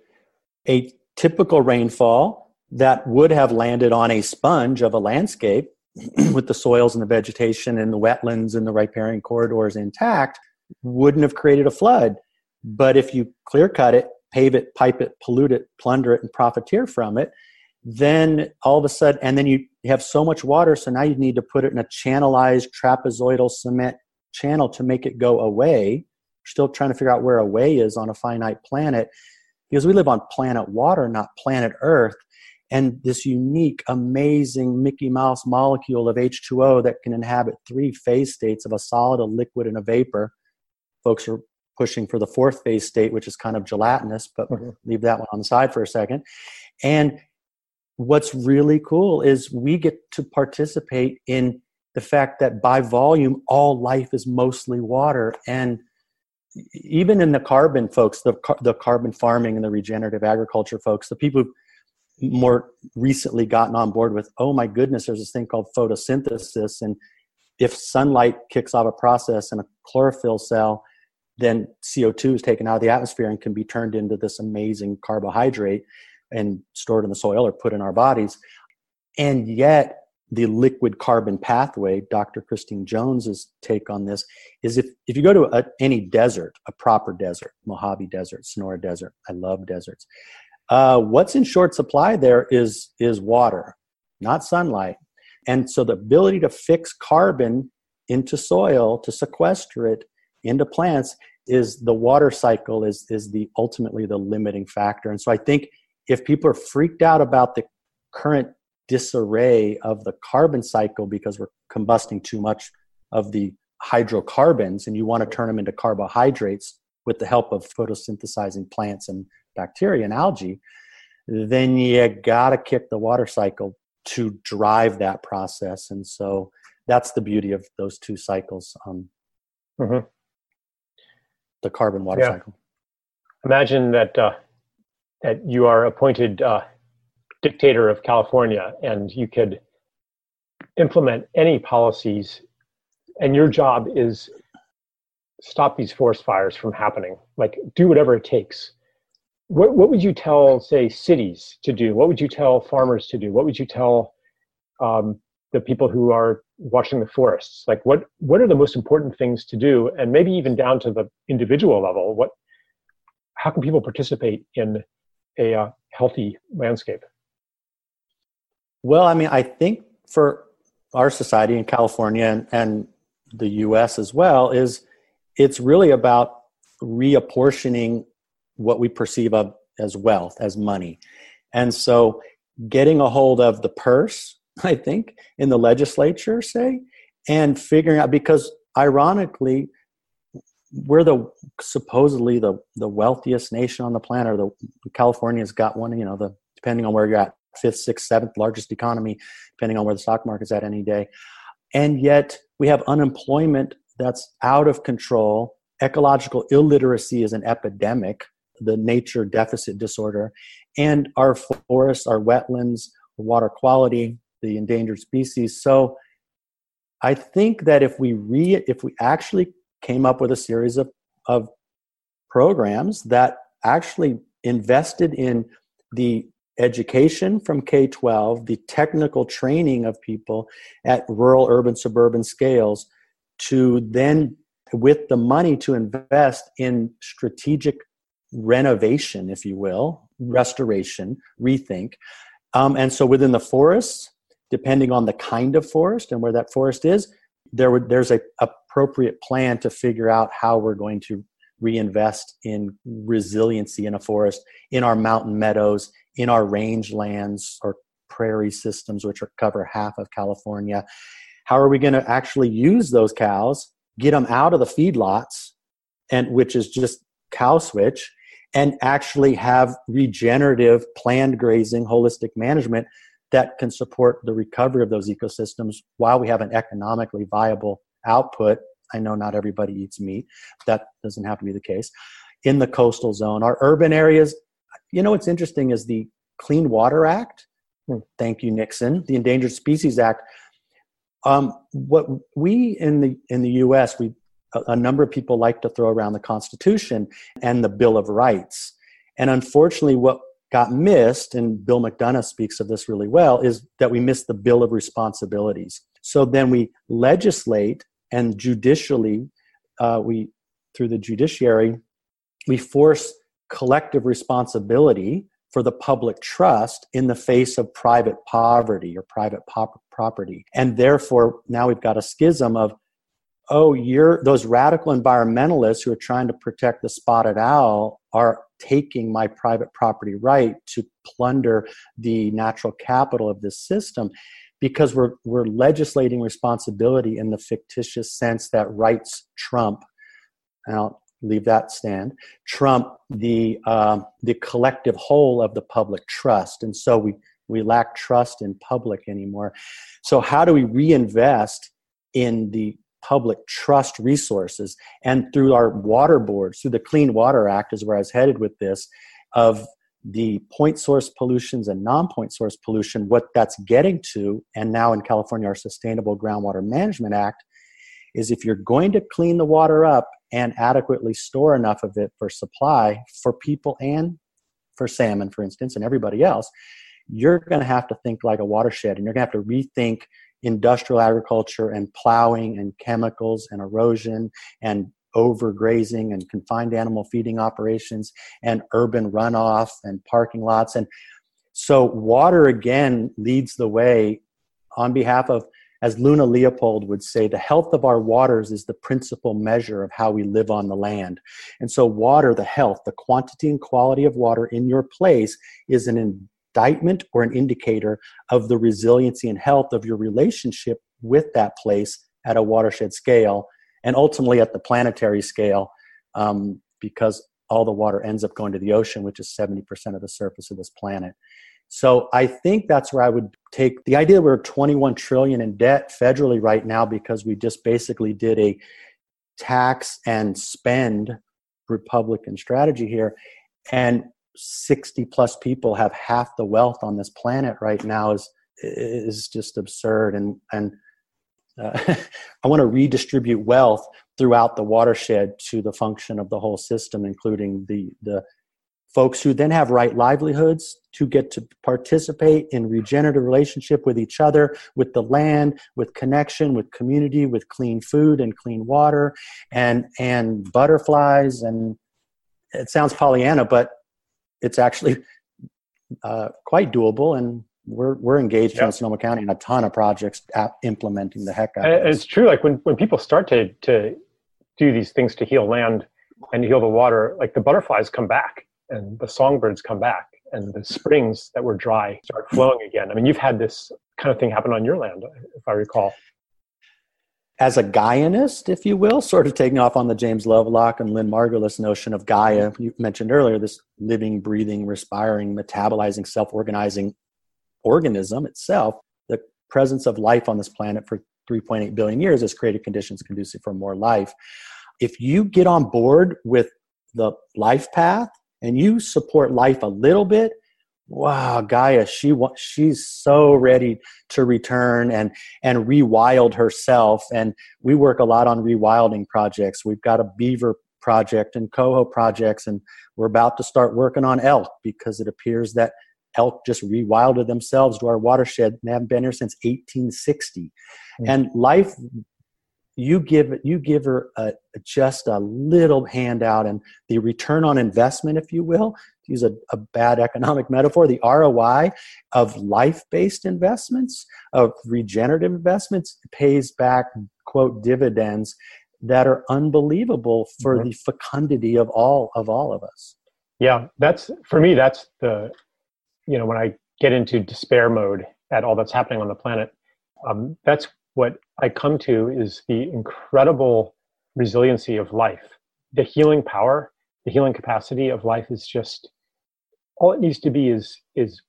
Speaker 2: a typical rainfall that would have landed on a sponge of a landscape with the soils and the vegetation and the wetlands and the riparian corridors intact wouldn't have created a flood. But if you clear cut it pave it, pipe it, pollute it, plunder it, and profiteer from it, then all of a sudden, and then you have so much water, so now you need to put it in a channelized trapezoidal cement channel to make it go away. We're still trying to figure out where away is on a finite planet because we live on planet water, not planet Earth. And this unique, amazing Mickey Mouse molecule of H2O that can inhabit three phase states of a solid, a liquid, and a vapor. Folks are pushing for the fourth phase state, which is kind of gelatinous, but mm-hmm. leave that one on the side for a second. And what's really cool is we get to participate in the fact that by volume, all life is mostly water. And even in the carbon folks, the, the carbon farming and the regenerative agriculture folks, the people who've more recently gotten on board with, oh my goodness, there's this thing called photosynthesis. And if sunlight kicks off a process in a chlorophyll cell, then CO2 is taken out of the atmosphere and can be turned into this amazing carbohydrate and stored in the soil or put in our bodies. And yet, the liquid carbon pathway, Dr. Christine Jones's take on this, is if, if you go to a, any desert, a proper desert, Mojave Desert, Sonora Desert, I love deserts. Uh, what's in short supply there is, is water, not sunlight. And so the ability to fix carbon into soil, to sequester it, into plants is the water cycle is is the ultimately the limiting factor and so i think if people are freaked out about the current disarray of the carbon cycle because we're combusting too much of the hydrocarbons and you want to turn them into carbohydrates with the help of photosynthesizing plants and bacteria and algae then you got to kick the water cycle to drive that process. And so that's the beauty of those two cycles. Um, mm-hmm. The carbon water yeah. cycle.
Speaker 1: Imagine that uh, that you are appointed uh, dictator of California, and you could implement any policies, and your job is stop these forest fires from happening. Like do whatever it takes. What what would you tell, say, cities to do? What would you tell farmers to do? What would you tell um, the people who are watching the forests? Like what what are the most important things to do? And maybe even down to the individual level. What how can people participate in a uh, healthy landscape?
Speaker 2: Well, I mean, I think for our society in California and, and the US as well is it's really about reapportioning what we perceive of as wealth, as money. And so getting a hold of the purse, I think, in the legislature, say, and figuring out because ironically, we're the supposedly the the wealthiest nation on the planet. Or the California's got one, you know, the depending on where you're at, fifth, sixth, seventh largest economy, depending on where the stock market's at any day. And yet we have unemployment that's out of control. Ecological illiteracy is an epidemic, the nature deficit disorder. And our forests, our wetlands, water quality, the endangered species. So I think that if we re if we actually came up with a series of, of programs that actually invested in the education from K 12, the technical training of people at rural, urban, suburban scales, to then, with the money, to invest in strategic renovation, if you will, restoration, rethink. Um, and so within the forests, depending on the kind of forest and where that forest is, there would there's a appropriate plan to figure out how we're going to reinvest in resiliency in a forest, in our mountain meadows, in our rangelands or prairie systems, which are, cover half of California. How are we going to actually use those cows, get them out of the feedlots, and which is just cow switch, and actually have regenerative planned grazing, holistic management that can support the recovery of those ecosystems while we have an economically viable output. I know not everybody eats meat. That doesn't have to be the case. In the coastal zone, our urban areas, you know what's interesting is the Clean Water Act. Hmm. Thank you, Nixon. The Endangered Species Act. Um, what we in the in the U.S. we a, a number of people like to throw around the Constitution and the Bill of Rights, and unfortunately, what got missed, and Bill McDonough speaks of this really well, is that we missed the Bill of Responsibilities. So then we legislate and judicially, uh, we through the judiciary, we force collective responsibility for the public trust in the face of private poverty or private pop- property. And therefore, now we've got a schism of, oh, you're those radical environmentalists who are trying to protect the spotted owl are taking my private property right to plunder the natural capital of this system because we're, we're legislating responsibility in the fictitious sense that rights trump. I'll leave that stand. Trump the uh, the collective whole of the public trust, and so we we lack trust in public anymore. So how do we reinvest in the public trust resources and through our water boards through the clean water act is where i was headed with this of the point source pollutions and non-point source pollution what that's getting to and now in california our sustainable groundwater management act is if you're going to clean the water up and adequately store enough of it for supply for people and for salmon for instance and everybody else you're going to have to think like a watershed and you're going to have to rethink industrial agriculture and plowing and chemicals and erosion and overgrazing and confined animal feeding operations and urban runoff and parking lots. And so water again leads the way on behalf of as luna leopold would say the health of our waters is the principal measure of how we live on the land. And so water the health the quantity and quality of water in your place is an indictment or an indicator of the resiliency and health of your relationship with that place at a watershed scale and ultimately at the planetary scale um, because all the water ends up going to the ocean which is 70% of the surface of this planet So I think that's where I would take the idea we're 21 trillion in debt federally right now because we just basically did a tax and spend Republican strategy here. And 60 plus people have half the wealth on this planet right now is is just absurd. And and uh, I want to redistribute wealth throughout the watershed to the function of the whole system, including the the folks who then have right livelihoods to get to participate in regenerative relationship with each other with the land with connection with community with clean food and clean water and and butterflies. And it sounds pollyanna but it's actually uh, quite doable and we're we're engaged yep. in Sonoma County in a ton of projects implementing the heck out.
Speaker 1: of it. It's true. Like when when people start to to do these things to heal land and heal the water, like the butterflies come back and the songbirds come back and the springs that were dry start flowing again. I mean, you've had this kind of thing happen on your land, if I recall.
Speaker 2: As a Gaianist, if you will, sort of taking off on the James Lovelock and Lynn Margulis notion of Gaia, you mentioned earlier, this living, breathing, respiring, metabolizing, self organizing organism itself. The presence of life on this planet for 3.8 billion years has created conditions conducive for more life. If you get on board with the life path and you support life a little bit, wow, Gaia, she she's so ready to return and and rewild herself. And we work a lot on rewilding projects. We've got a beaver project and coho projects, and we're about to start working on elk because it appears that elk just rewilded themselves to our watershed and haven't been here since 1860. Mm-hmm. And life you give you give her a, just a little handout and the return on investment if you will to use a, a bad economic metaphor the roi of life-based investments of regenerative investments pays back quote dividends that are unbelievable for mm-hmm. the fecundity of all of all of us
Speaker 1: yeah that's for me that's the you know when i get into despair mode at all that's happening on the planet um, that's what I come to is the incredible resiliency of life. The healing power, the healing capacity of life is just all it needs to be is is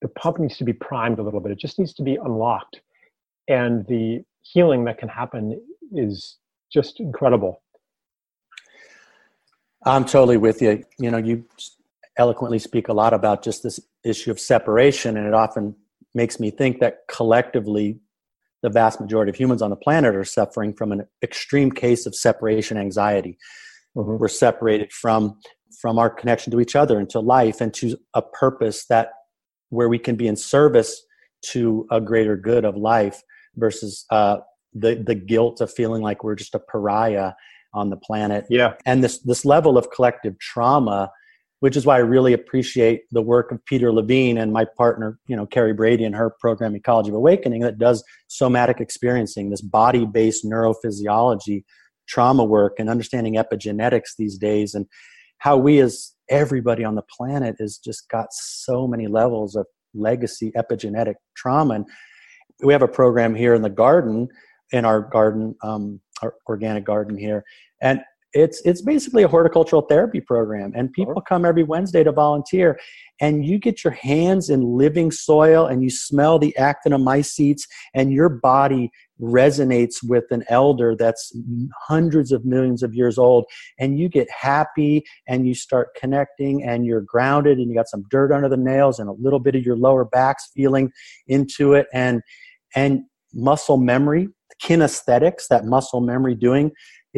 Speaker 1: the pump needs to be primed a little bit. It just needs to be unlocked. And the healing that can happen is just incredible.
Speaker 2: I'm totally with you. You know, you eloquently speak a lot about just this issue of separation, and it often makes me think that collectively the vast majority of humans on the planet are suffering from an extreme case of separation anxiety. Mm-hmm. We're separated from from our connection to each other and to life and to a purpose that where we can be in service to a greater good of life versus uh, the the guilt of feeling like we're just a pariah on the planet.
Speaker 1: Yeah,
Speaker 2: and this this level of collective trauma which is why I really appreciate the work of Peter Levine and my partner, you know, Carrie Brady and her program Ecology of Awakening that does somatic experiencing, this body-based neurophysiology, trauma work, and understanding epigenetics these days, and how we as everybody on the planet has just got so many levels of legacy epigenetic trauma. And we have a program here in the garden, in our garden, um, our organic garden here, and it's it's basically a horticultural therapy program and people oh. come every wednesday to volunteer and you get your hands in living soil and you smell the actinomycetes and your body resonates with an elder that's hundreds of millions of years old and you get happy and you start connecting and you're grounded and you got some dirt under the nails and a little bit of your lower back's feeling into it and and muscle memory kinesthetics that muscle memory doing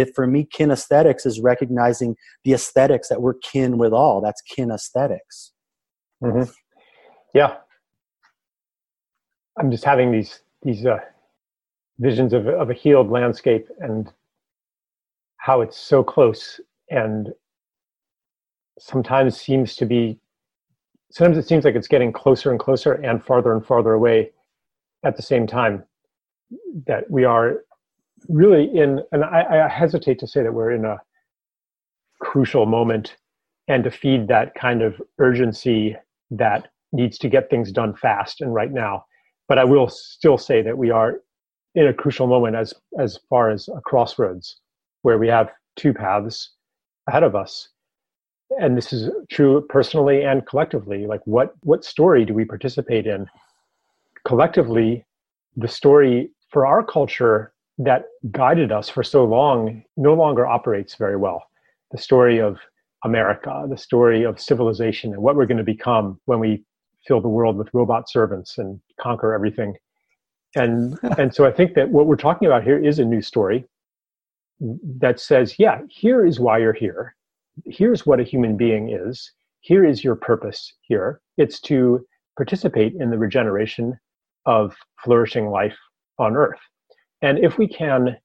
Speaker 2: for me kinesthetics is recognizing the aesthetics that we're kin with all. That's kinesthetics
Speaker 1: mm-hmm. yeah. I'm just having these these uh, visions of, of a healed landscape and how it's so close and sometimes seems to be sometimes it seems like it's getting closer and closer and farther and farther away at the same time that we are really in, and I, I hesitate to say that we're in a crucial moment and to feed that kind of urgency that needs to get things done fast and right now. But I will still say that we are in a crucial moment as as far as a crossroads where we have two paths ahead of us. and this is true personally and collectively like what what story do we participate in collectively the story for our culture that guided us for so long no longer operates very well. The story of america the story of civilization and what we're going to become when we fill the world with robot servants and conquer everything. And and so i think that what we're talking about here is a new story that says yeah here is why you're here. Here's what a human being is. Here is your purpose here. It's to participate in the regeneration of flourishing life on earth and if we can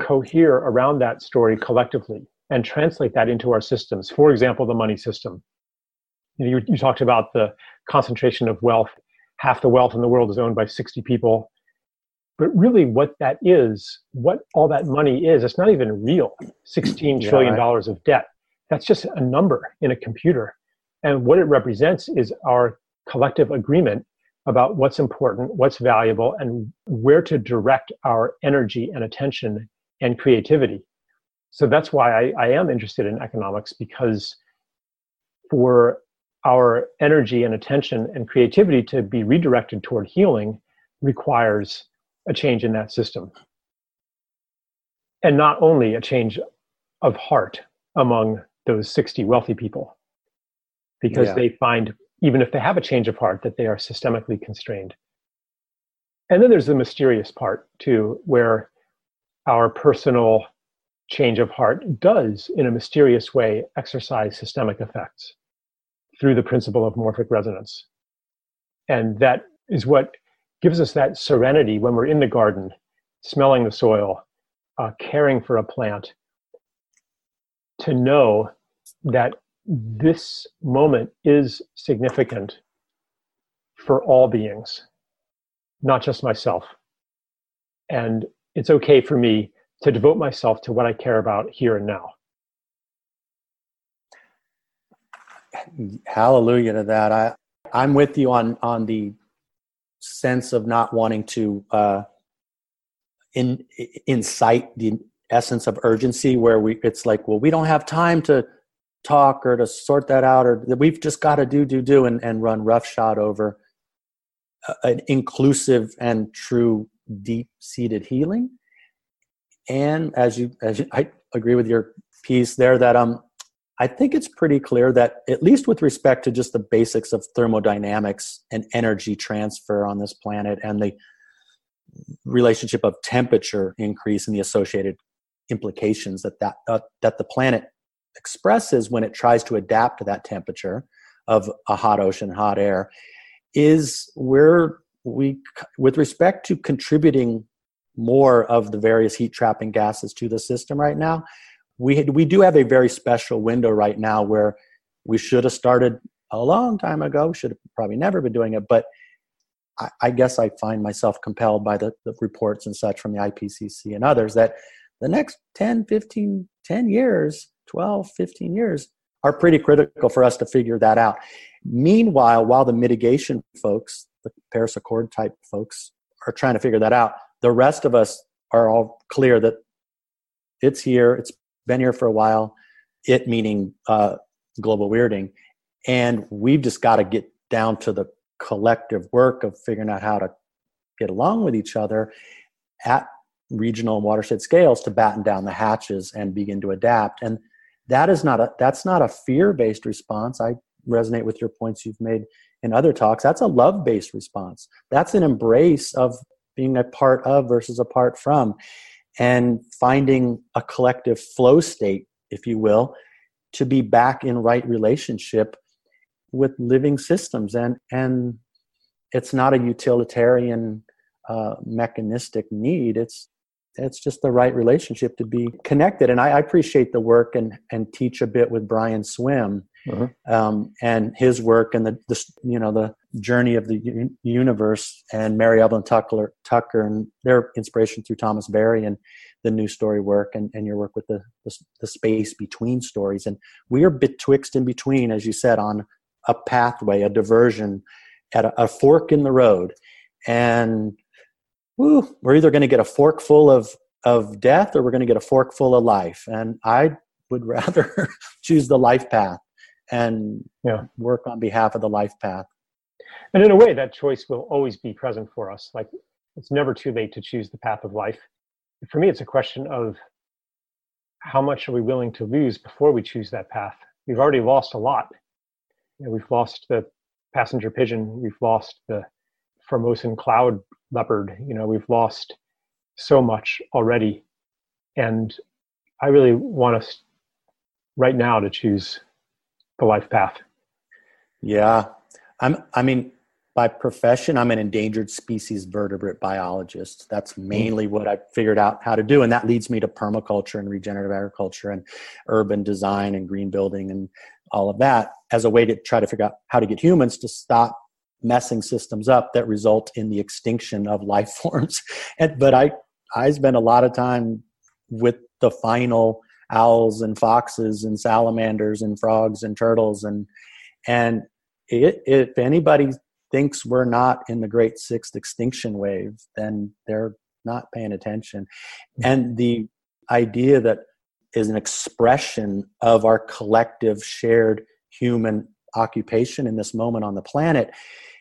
Speaker 1: cohere around that story collectively and translate that into our systems for example the money system. You, you talked about the concentration of wealth. Half the wealth in the world is owned by 60 people. But really what that is what all that money is it's not even real. 16 trillion dollars of debt. That's just a number in a computer. And what it represents is our collective agreement about what's important, what's valuable, and where to direct our energy and attention and creativity. So that's why I, I am interested in economics because for our energy and attention and creativity to be redirected toward healing requires a change in that system. And not only a change of heart among those 60 wealthy people because yeah. they find even if they have a change of heart that they are systemically constrained. And then there's the mysterious part too where our personal change of heart does in a mysterious way exercise systemic effects through the principle of morphic resonance. And that is what gives us that serenity when we're in the garden smelling the soil uh, caring for a plant to know that this moment is significant for all beings, not just myself. And it's okay for me to devote myself to what I care about here and now.
Speaker 2: Hallelujah to that. I, I'm with you on, on the sense of not wanting to uh, in, incite the essence of urgency where we it's like well we don't have time to talk or to sort that out or that we've just got to do do do and, and run roughshod over an inclusive and true deep seated healing. And as you as you, i agree with your piece there that um i think it's pretty clear that at least with respect to just the basics of thermodynamics and energy transfer on this planet and the relationship of temperature increase and the associated implications that that uh, that the planet expresses when it tries to adapt to that temperature of a hot ocean, hot air, is where we, with respect to contributing more of the various heat trapping gases to the system right now, we we do have a very special window right now where we should have started a long time ago. Should have probably never been doing it, but I, I guess I find myself compelled by the, the reports and such from the IPCC and others that the next 10, 15, 10 years, 12, 15 years are pretty critical for us to figure that out. Meanwhile, while the mitigation folks, the Paris Accord type folks, are trying to figure that out, the rest of us are all clear that it's here, it's been here for a while, it meaning uh, global weirding. And we've just got to get down to the collective work of figuring out how to get along with each other at regional and watershed scales to batten down the hatches and begin to adapt. And that is not a that's not a fear-based response. I resonate with your points you've made in other talks. That's a love-based response. That's an embrace of being a part of versus apart from and finding a collective flow state, if you will, to be back in right relationship with living systems and and it's not a utilitarian uh, mechanistic need it's it's just the right relationship to be connected. And I, I appreciate the work and and teach a bit with Brian Swimme uh-huh. um, and his work and the, the you know the journey of the un- universe and Mary Evelyn Tucker Tucker and their inspiration through Thomas Berry and the new story work and, and your work with the, the, the space between stories and we are betwixt in between as you said on a pathway a diversion at a, a fork in the road and woo, we're either going to get a fork full of of death or we're going to get a fork full of life. And I would rather choose the life path and
Speaker 1: yeah.
Speaker 2: work on behalf of the life path.
Speaker 1: And in a way, that choice will always be present for us. Like it's never too late to choose the path of life. For me, it's a question of how much are we willing to lose before we choose that path? We've already lost a lot. You know, we've lost the passenger pigeon. We've lost the Formosan cloud leopard. You know, we've lost so much already. And I really want us right now to choose the life path.
Speaker 2: Yeah. I'm I mean, by profession, I'm an endangered species vertebrate biologist. That's mm. mainly what I figured out how to do. And that leads me to permaculture and regenerative agriculture and urban design and green building and all of that as a way to try to figure out how to get humans to stop messing systems up that result in the extinction of life forms. And, but I, I spend a lot of time with the final owls and foxes and salamanders and frogs and turtles and and it, if anybody thinks we're not in the great sixth extinction wave then they're not paying attention and the idea that is an expression of our collective shared human occupation in this moment on the planet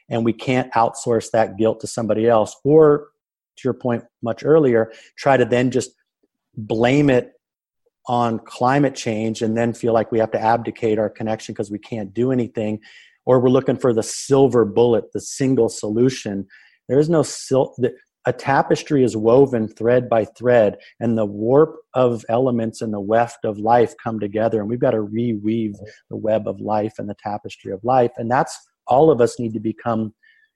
Speaker 2: and we can't outsource that guilt to somebody else or to your point much earlier try to then just blame it on climate change and then feel like we have to abdicate our connection because we can't do anything or we're looking for the silver bullet the single solution. There is no sil- a tapestry is woven thread by thread and the warp of elements and the weft of life come together and we've got to reweave the web of life and the tapestry of life and that's all of us need to become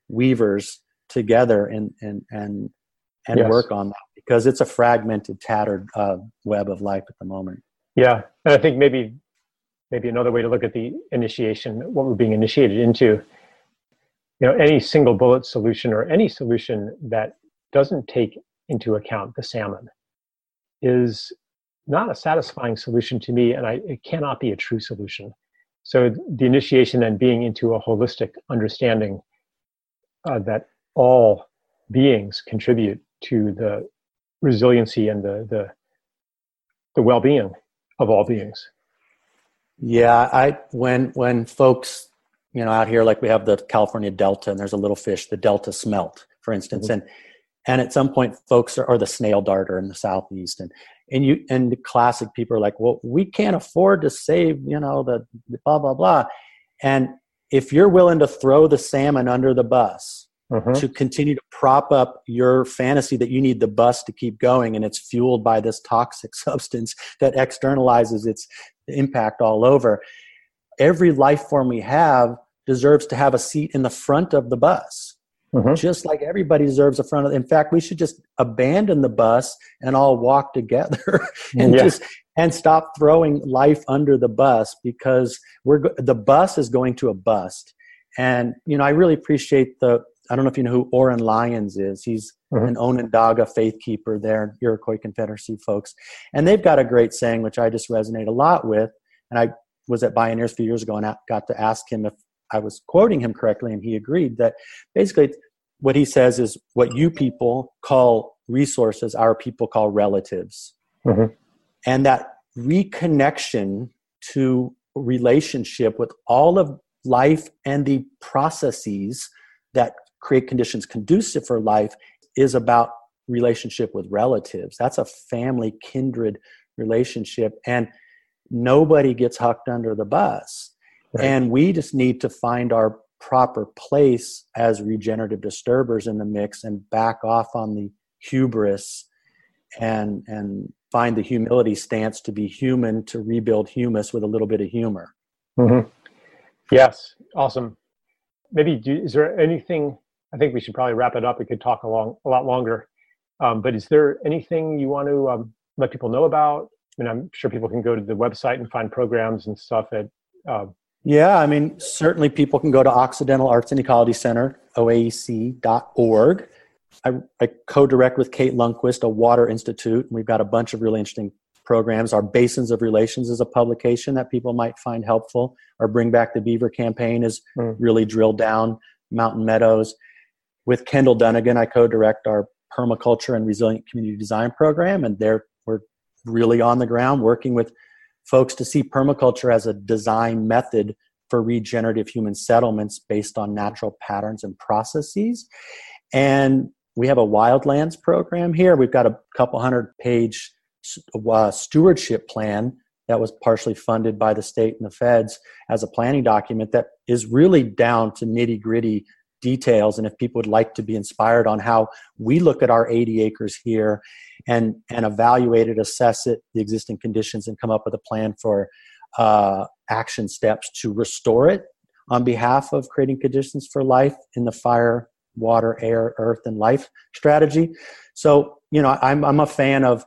Speaker 2: weavers together and and and and yes. work on that because it's a fragmented, tattered uh, web of life at the moment.
Speaker 1: Yeah, and I think maybe maybe another way to look at the initiation, what we're being initiated into, you know, any single bullet solution or any solution that doesn't take into account the salmon is not a satisfying solution to me, and I, it cannot be a true solution. So the initiation and being into a holistic understanding uh, that all beings contribute to the resiliency and the the, the well-being of all beings
Speaker 2: yeah i when when folks you know out here like we have the california delta and there's a little fish the delta smelt for instance mm-hmm. and and at some point folks are or the snail darter in the southeast and and you and the classic people are like well we can't afford to save you know the, the blah blah blah and if you're willing to throw the salmon under the bus mm-hmm. to continue to prop up your fantasy that you need the bus to keep going and it's fueled by this toxic substance that externalizes its impact all over. Every life form we have deserves to have a seat in the front of the bus. Mm-hmm. Just like everybody deserves a front of. In fact, we should just abandon the bus and all walk together and yeah. just and stop throwing life under the bus because we're the bus is going to a bust. And you know, I really appreciate the I don't know if you know who Oren Lyons is. He's mm-hmm. an Onondaga faith keeper there, Iroquois Confederacy folks. And they've got a great saying, which I just resonate a lot with. And I was at Bioneers a few years ago and I got to ask him if I was quoting him correctly. And he agreed that basically what he says is what you people call resources, our people call relatives. Mm-hmm. And that reconnection to relationship with all of life and the processes that create conditions conducive for life is about relationship with relatives. That's a family kindred relationship. And nobody gets hucked under the bus. Right. And we just need to find our proper place as regenerative disturbers in the mix and back off on the hubris and and find the humility stance to be human to rebuild humus with a little bit of humor.
Speaker 1: Mm-hmm. Yes, awesome. Maybe do, is there anything I think we should probably wrap it up. We could talk a long, a lot longer. Um, but is there anything you want to um, let people know about? I mean, I'm sure people can go to the website and find programs and stuff at.
Speaker 2: Uh, yeah, I mean, certainly people can go to Occidental Arts and Ecology Center, oaec.org. I, I co-direct with Kate Lundquist, a water institute. And we've got a bunch of really interesting programs. Our Basins of Relations is a publication that people might find helpful. Our Bring Back the Beaver campaign is mm. really drilled down mountain meadows with Kendall Dunnigan, I co-direct our permaculture and resilient community design program, and there we're really on the ground working with folks to see permaculture as a design method for regenerative human settlements based on natural patterns and processes. And we have a wildlands program here. We've got a couple hundred page uh, stewardship plan that was partially funded by the state and the feds as a planning document that is really down to nitty gritty details and if people would like to be inspired on how we look at our 80 acres here and and evaluate it assess it the existing conditions and come up with a plan for uh, action steps to restore it on behalf of creating conditions for life in the fire water air earth and life strategy so you know i'm, I'm a fan of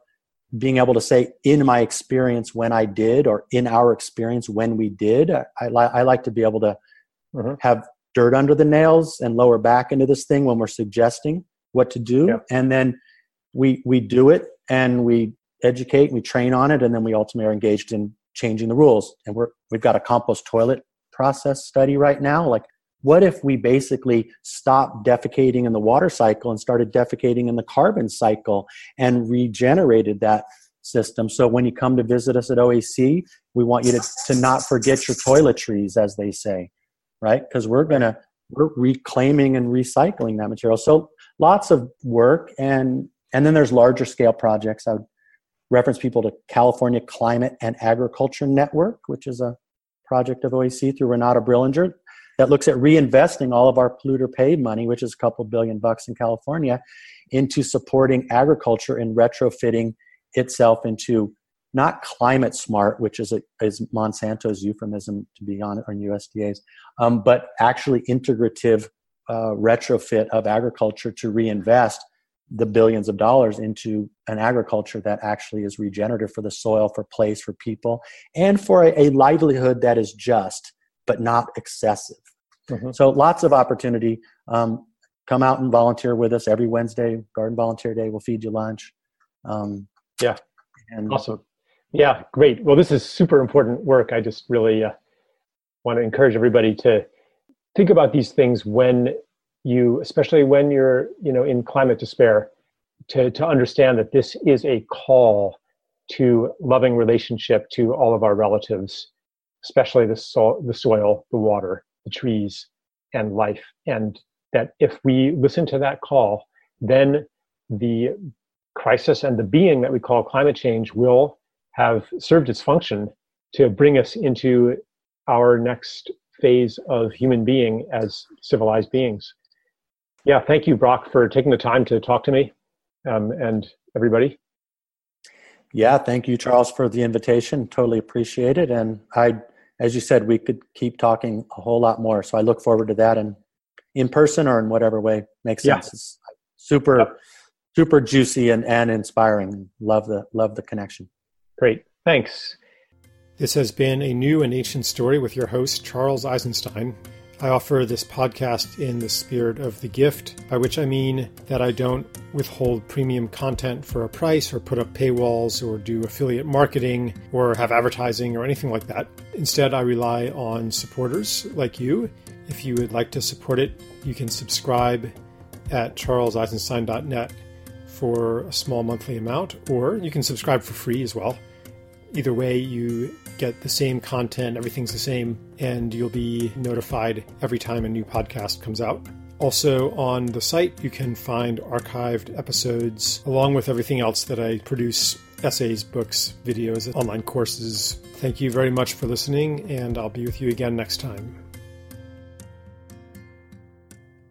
Speaker 2: being able to say in my experience when i did or in our experience when we did i, I, I like to be able to mm-hmm. have dirt under the nails and lower back into this thing when we're suggesting what to do yeah. and then we we do it and we educate and we train on it and then we ultimately are engaged in changing the rules and we're we've got a compost toilet process study right now like what if we basically stopped defecating in the water cycle and started defecating in the carbon cycle and regenerated that system so when you come to visit us at OAEC we want you to, to not forget your toiletries as they say right? Because we're gonna we're reclaiming and recycling that material. So lots of work, and and then there's larger scale projects. I would reference people to California Climate and Agriculture Network, which is a project of OAEC through Renata Brillinger that looks at reinvesting all of our polluter paid money, which is a couple billion bucks in California, into supporting agriculture and retrofitting itself into not climate smart, which is, a, is Monsanto's euphemism to be on or USDA's, um, but actually integrative uh, retrofit of agriculture to reinvest the billions of dollars into an agriculture that actually is regenerative for the soil, for place, for people, and for a, a livelihood that is just but not excessive. Mm-hmm. So lots of opportunity. Um, come out and volunteer with us every Wednesday. Garden Volunteer Day. We'll feed you lunch. Um,
Speaker 1: yeah, and awesome. Yeah, great. Well, this is super important work. I just really uh, want to encourage everybody to think about these things when you, especially when you're, you know, in climate despair, to to understand that this is a call to loving relationship to all of our relatives, especially the soil, the soil, the water, the trees, and life, and that if we listen to that call, then the crisis and the being that we call climate change will have served its function to bring us into our next phase of human being as civilized beings. Yeah, thank you, Brock, for taking the time to talk to me um, and everybody.
Speaker 2: Yeah, thank you, Charles, for the invitation. Totally appreciate it. And I, as you said, we could keep talking a whole lot more. So I look forward to that and in person or in whatever way makes sense. Yeah. It's super, yep. super juicy and, and inspiring. Love the love the connection.
Speaker 1: Great. Thanks.
Speaker 3: This has been a new and ancient story with your host, Charles Eisenstein. I offer this podcast in the spirit of the gift, by which I mean that I don't withhold premium content for a price or put up paywalls or do affiliate marketing or have advertising or anything like that. Instead, I rely on supporters like you. If you would like to support it, you can subscribe at charleseisenstein.net for a small monthly amount, or you can subscribe for free as well. Either way, you get the same content, everything's the same, and you'll be notified every time a new podcast comes out. Also, on the site, you can find archived episodes along with everything else that I produce essays, books, videos, online courses. Thank you very much for listening, and I'll be with you again next time.